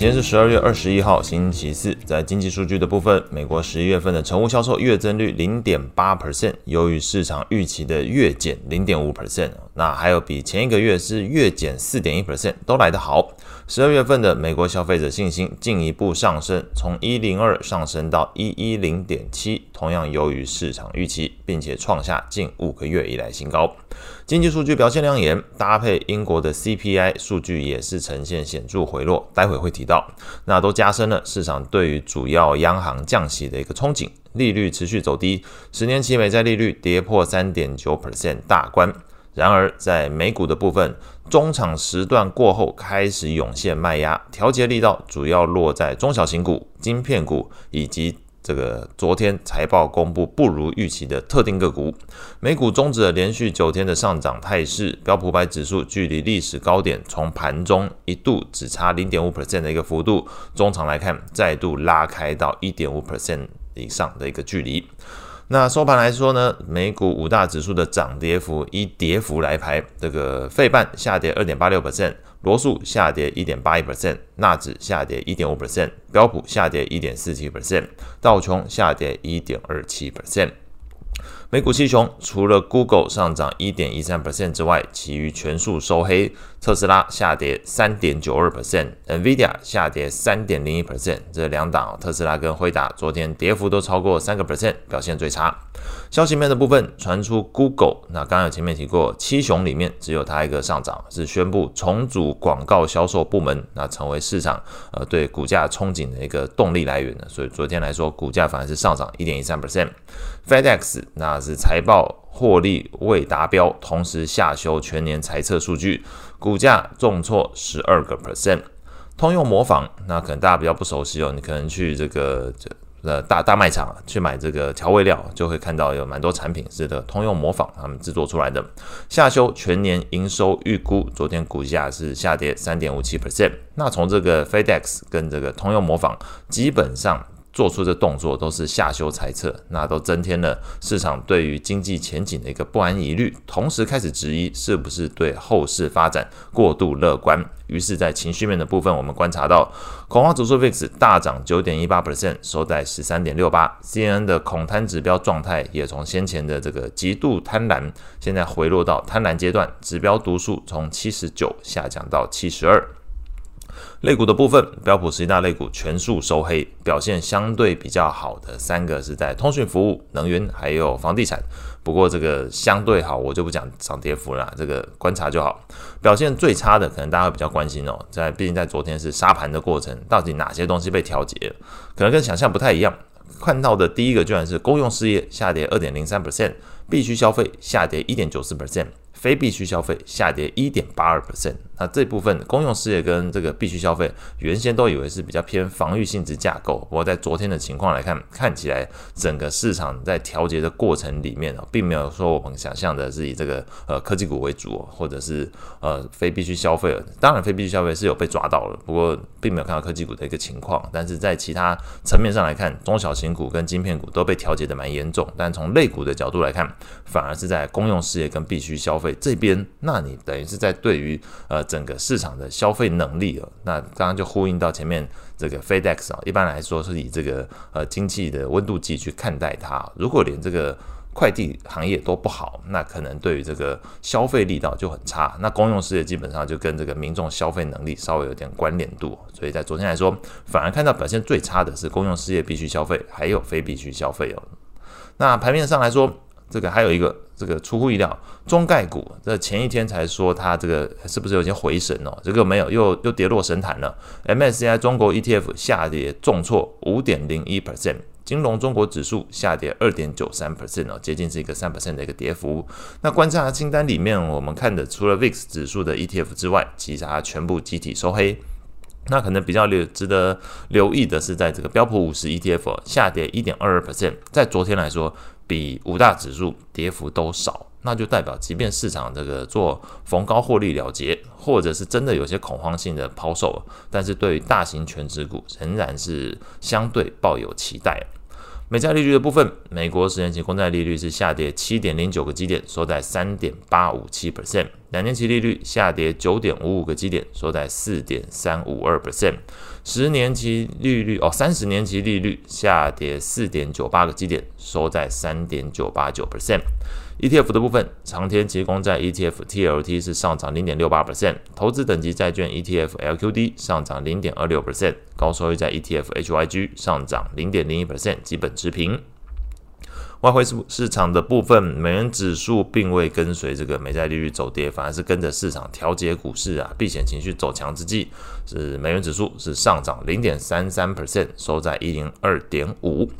今天是十二月二十一号，星期四。在经济数据的部分，美国十一月份的成屋销售月增率零点八 percent，优于市场预期的月减零点五 percent。那还有比前一个月是月减四点一 percent 都来得好。十二月份的美国消费者信心进一步上升，从一零二上升到一一零点七，同样优于市场预期，并且创下近五个月以来新高。经济数据表现亮眼，搭配英国的 CPI 数据也是呈现显著回落，待会会提到。那都加深了市场对于主要央行降息的一个憧憬，利率持续走低，十年期美债利率跌破三点九 percent 大关。然而，在美股的部分，中场时段过后开始涌现卖压，调节力道主要落在中小型股、晶片股以及。这个昨天财报公布不如预期的特定个股，美股终止了连续九天的上涨态势，标普百指数距离历史高点从盘中一度只差零点五 percent 的一个幅度，中长来看再度拉开到一点五 percent 以上的一个距离。那收盘来说呢，美股五大指数的涨跌幅以跌幅来排，这个费半下跌二点八六 percent，罗素下跌一点八一 percent，纳指下跌一点五 percent，标普下跌一点四七 percent，道琼下跌一点二七 percent。美股七雄除了 Google 上涨一点一三 percent 之外，其余全数收黑。特斯拉下跌三点九二 percent，NVIDIA 下跌三点零一 percent。这两档特斯拉跟辉达昨天跌幅都超过三个 percent，表现最差。消息面的部分传出 Google，那刚刚有前面提过，七雄里面只有它一个上涨，是宣布重组广告销售部门，那成为市场呃对股价憧憬的一个动力来源。所以昨天来说，股价反而是上涨一点一三 percent。FedEx 那是财报获利未达标，同时下修全年财测数据。股价重挫十二个 percent，通用磨坊，那可能大家比较不熟悉哦，你可能去这个这呃大大卖场，去买这个调味料，就会看到有蛮多产品是的通用磨坊他们制作出来的。下修全年营收预估，昨天股价是下跌三点五七 percent。那从这个 FedEx 跟这个通用磨坊，基本上。做出的动作都是下修猜测，那都增添了市场对于经济前景的一个不安疑虑，同时开始质疑是不是对后市发展过度乐观。于是，在情绪面的部分，我们观察到恐慌指数 VIX 大涨九点一八 percent，收在十三点六八。CNN 的恐贪指标状态也从先前的这个极度贪婪，现在回落到贪婪阶段，指标读数从七十九下降到七十二。类股的部分，标普十大类股全数收黑，表现相对比较好的三个是在通讯服务、能源还有房地产。不过这个相对好，我就不讲涨跌幅了，这个观察就好。表现最差的，可能大家会比较关心哦，在毕竟在昨天是杀盘的过程，到底哪些东西被调节，可能跟想象不太一样。看到的第一个居然是公用事业下跌二点零三 percent，必须消费下跌一点九四 percent。非必需消费下跌一点八二 percent，那这部分公用事业跟这个必需消费，原先都以为是比较偏防御性质架构，不过在昨天的情况来看，看起来整个市场在调节的过程里面啊，并没有说我们想象的是以这个呃科技股为主，或者是呃非必需消费，当然非必需消费是有被抓到了，不过并没有看到科技股的一个情况，但是在其他层面上来看，中小型股跟晶片股都被调节的蛮严重，但从类股的角度来看，反而是在公用事业跟必需消费。这边，那你等于是在对于呃整个市场的消费能力哦，那刚刚就呼应到前面这个 FedEx 啊，一般来说是以这个呃经济的温度计去看待它。如果连这个快递行业都不好，那可能对于这个消费力道就很差。那公用事业基本上就跟这个民众消费能力稍微有点关联度，所以在昨天来说，反而看到表现最差的是公用事业必须消费，还有非必须消费哦。那盘面上来说，这个还有一个。这个出乎意料，中概股这前一天才说它这个是不是有些回神哦？这个没有，又又跌落神坛了。MSCI 中国 ETF 下跌重挫五点零一 percent，金融中国指数下跌二点九三 percent 哦，接近是一个三 percent 的一个跌幅。那观察清单里面，我们看的除了 VIX 指数的 ETF 之外，其他全部集体收黑。那可能比较留值得留意的是，在这个标普五十 ETF 下跌一点二二 percent，在昨天来说。比五大指数跌幅都少，那就代表，即便市场这个做逢高获利了结，或者是真的有些恐慌性的抛售，但是对于大型权值股仍然是相对抱有期待。美债利率的部分，美国十年期公债利率是下跌七点零九个基点，收在三点八五七 percent。两年期利率下跌九点五五个基点，收在四点三五二 percent。十年期利率哦，三十年期利率下跌四点九八个基点，收在三点九八九 percent。ETF 的部分，长天期公债 ETF TLT 是上涨零点六八 percent，投资等级债券 ETF LQD 上涨零点二六 percent，高收益债 ETF HYG 上涨零点零一 percent，基本持平。外汇市市场的部分，美元指数并未跟随这个美债利率走跌，反而是跟着市场调节股市啊，避险情绪走强之际，是美元指数是上涨零点三三 percent，收在一零二点五。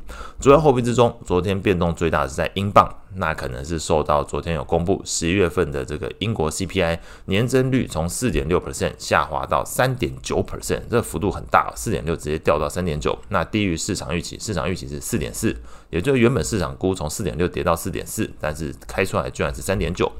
主要货币之中，昨天变动最大的是在英镑。那可能是受到昨天有公布十一月份的这个英国 CPI 年增率从四点六 percent 下滑到三点九 percent，这幅度很大，四点六直接掉到三点九，那低于市场预期，市场预期是四点四，也就是原本市场估从四点六跌到四点四，但是开出来居然是三点九。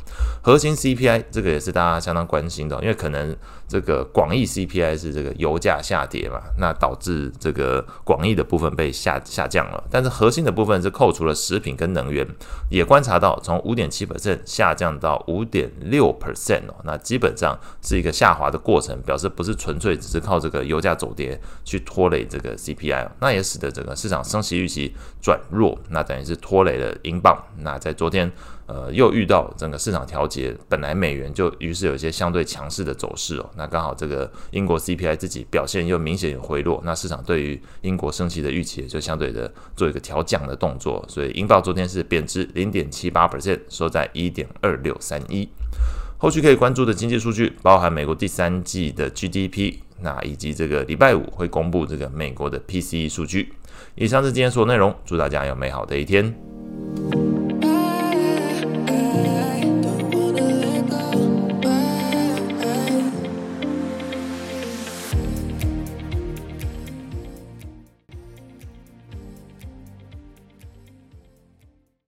核心 CPI 这个也是大家相当关心的，因为可能这个广义 CPI 是这个油价下跌嘛，那导致这个广义的部分被下下降了，但是核心的部分是扣除了食品跟能源也。观察到，从五点七 percent 下降到五点六 percent 哦，那基本上是一个下滑的过程，表示不是纯粹只是靠这个油价走跌去拖累这个 CPI，那也使得整个市场升息预期转弱，那等于是拖累了英镑。那在昨天。呃，又遇到整个市场调节，本来美元就于是有一些相对强势的走势哦。那刚好这个英国 CPI 自己表现又明显有回落，那市场对于英国升息的预期也就相对的做一个调降的动作。所以英镑昨天是贬值零点七八 percent，收在一点二六三一。后续可以关注的经济数据包含美国第三季的 GDP，那以及这个礼拜五会公布这个美国的 PCE 数据。以上是今天所有内容，祝大家有美好的一天。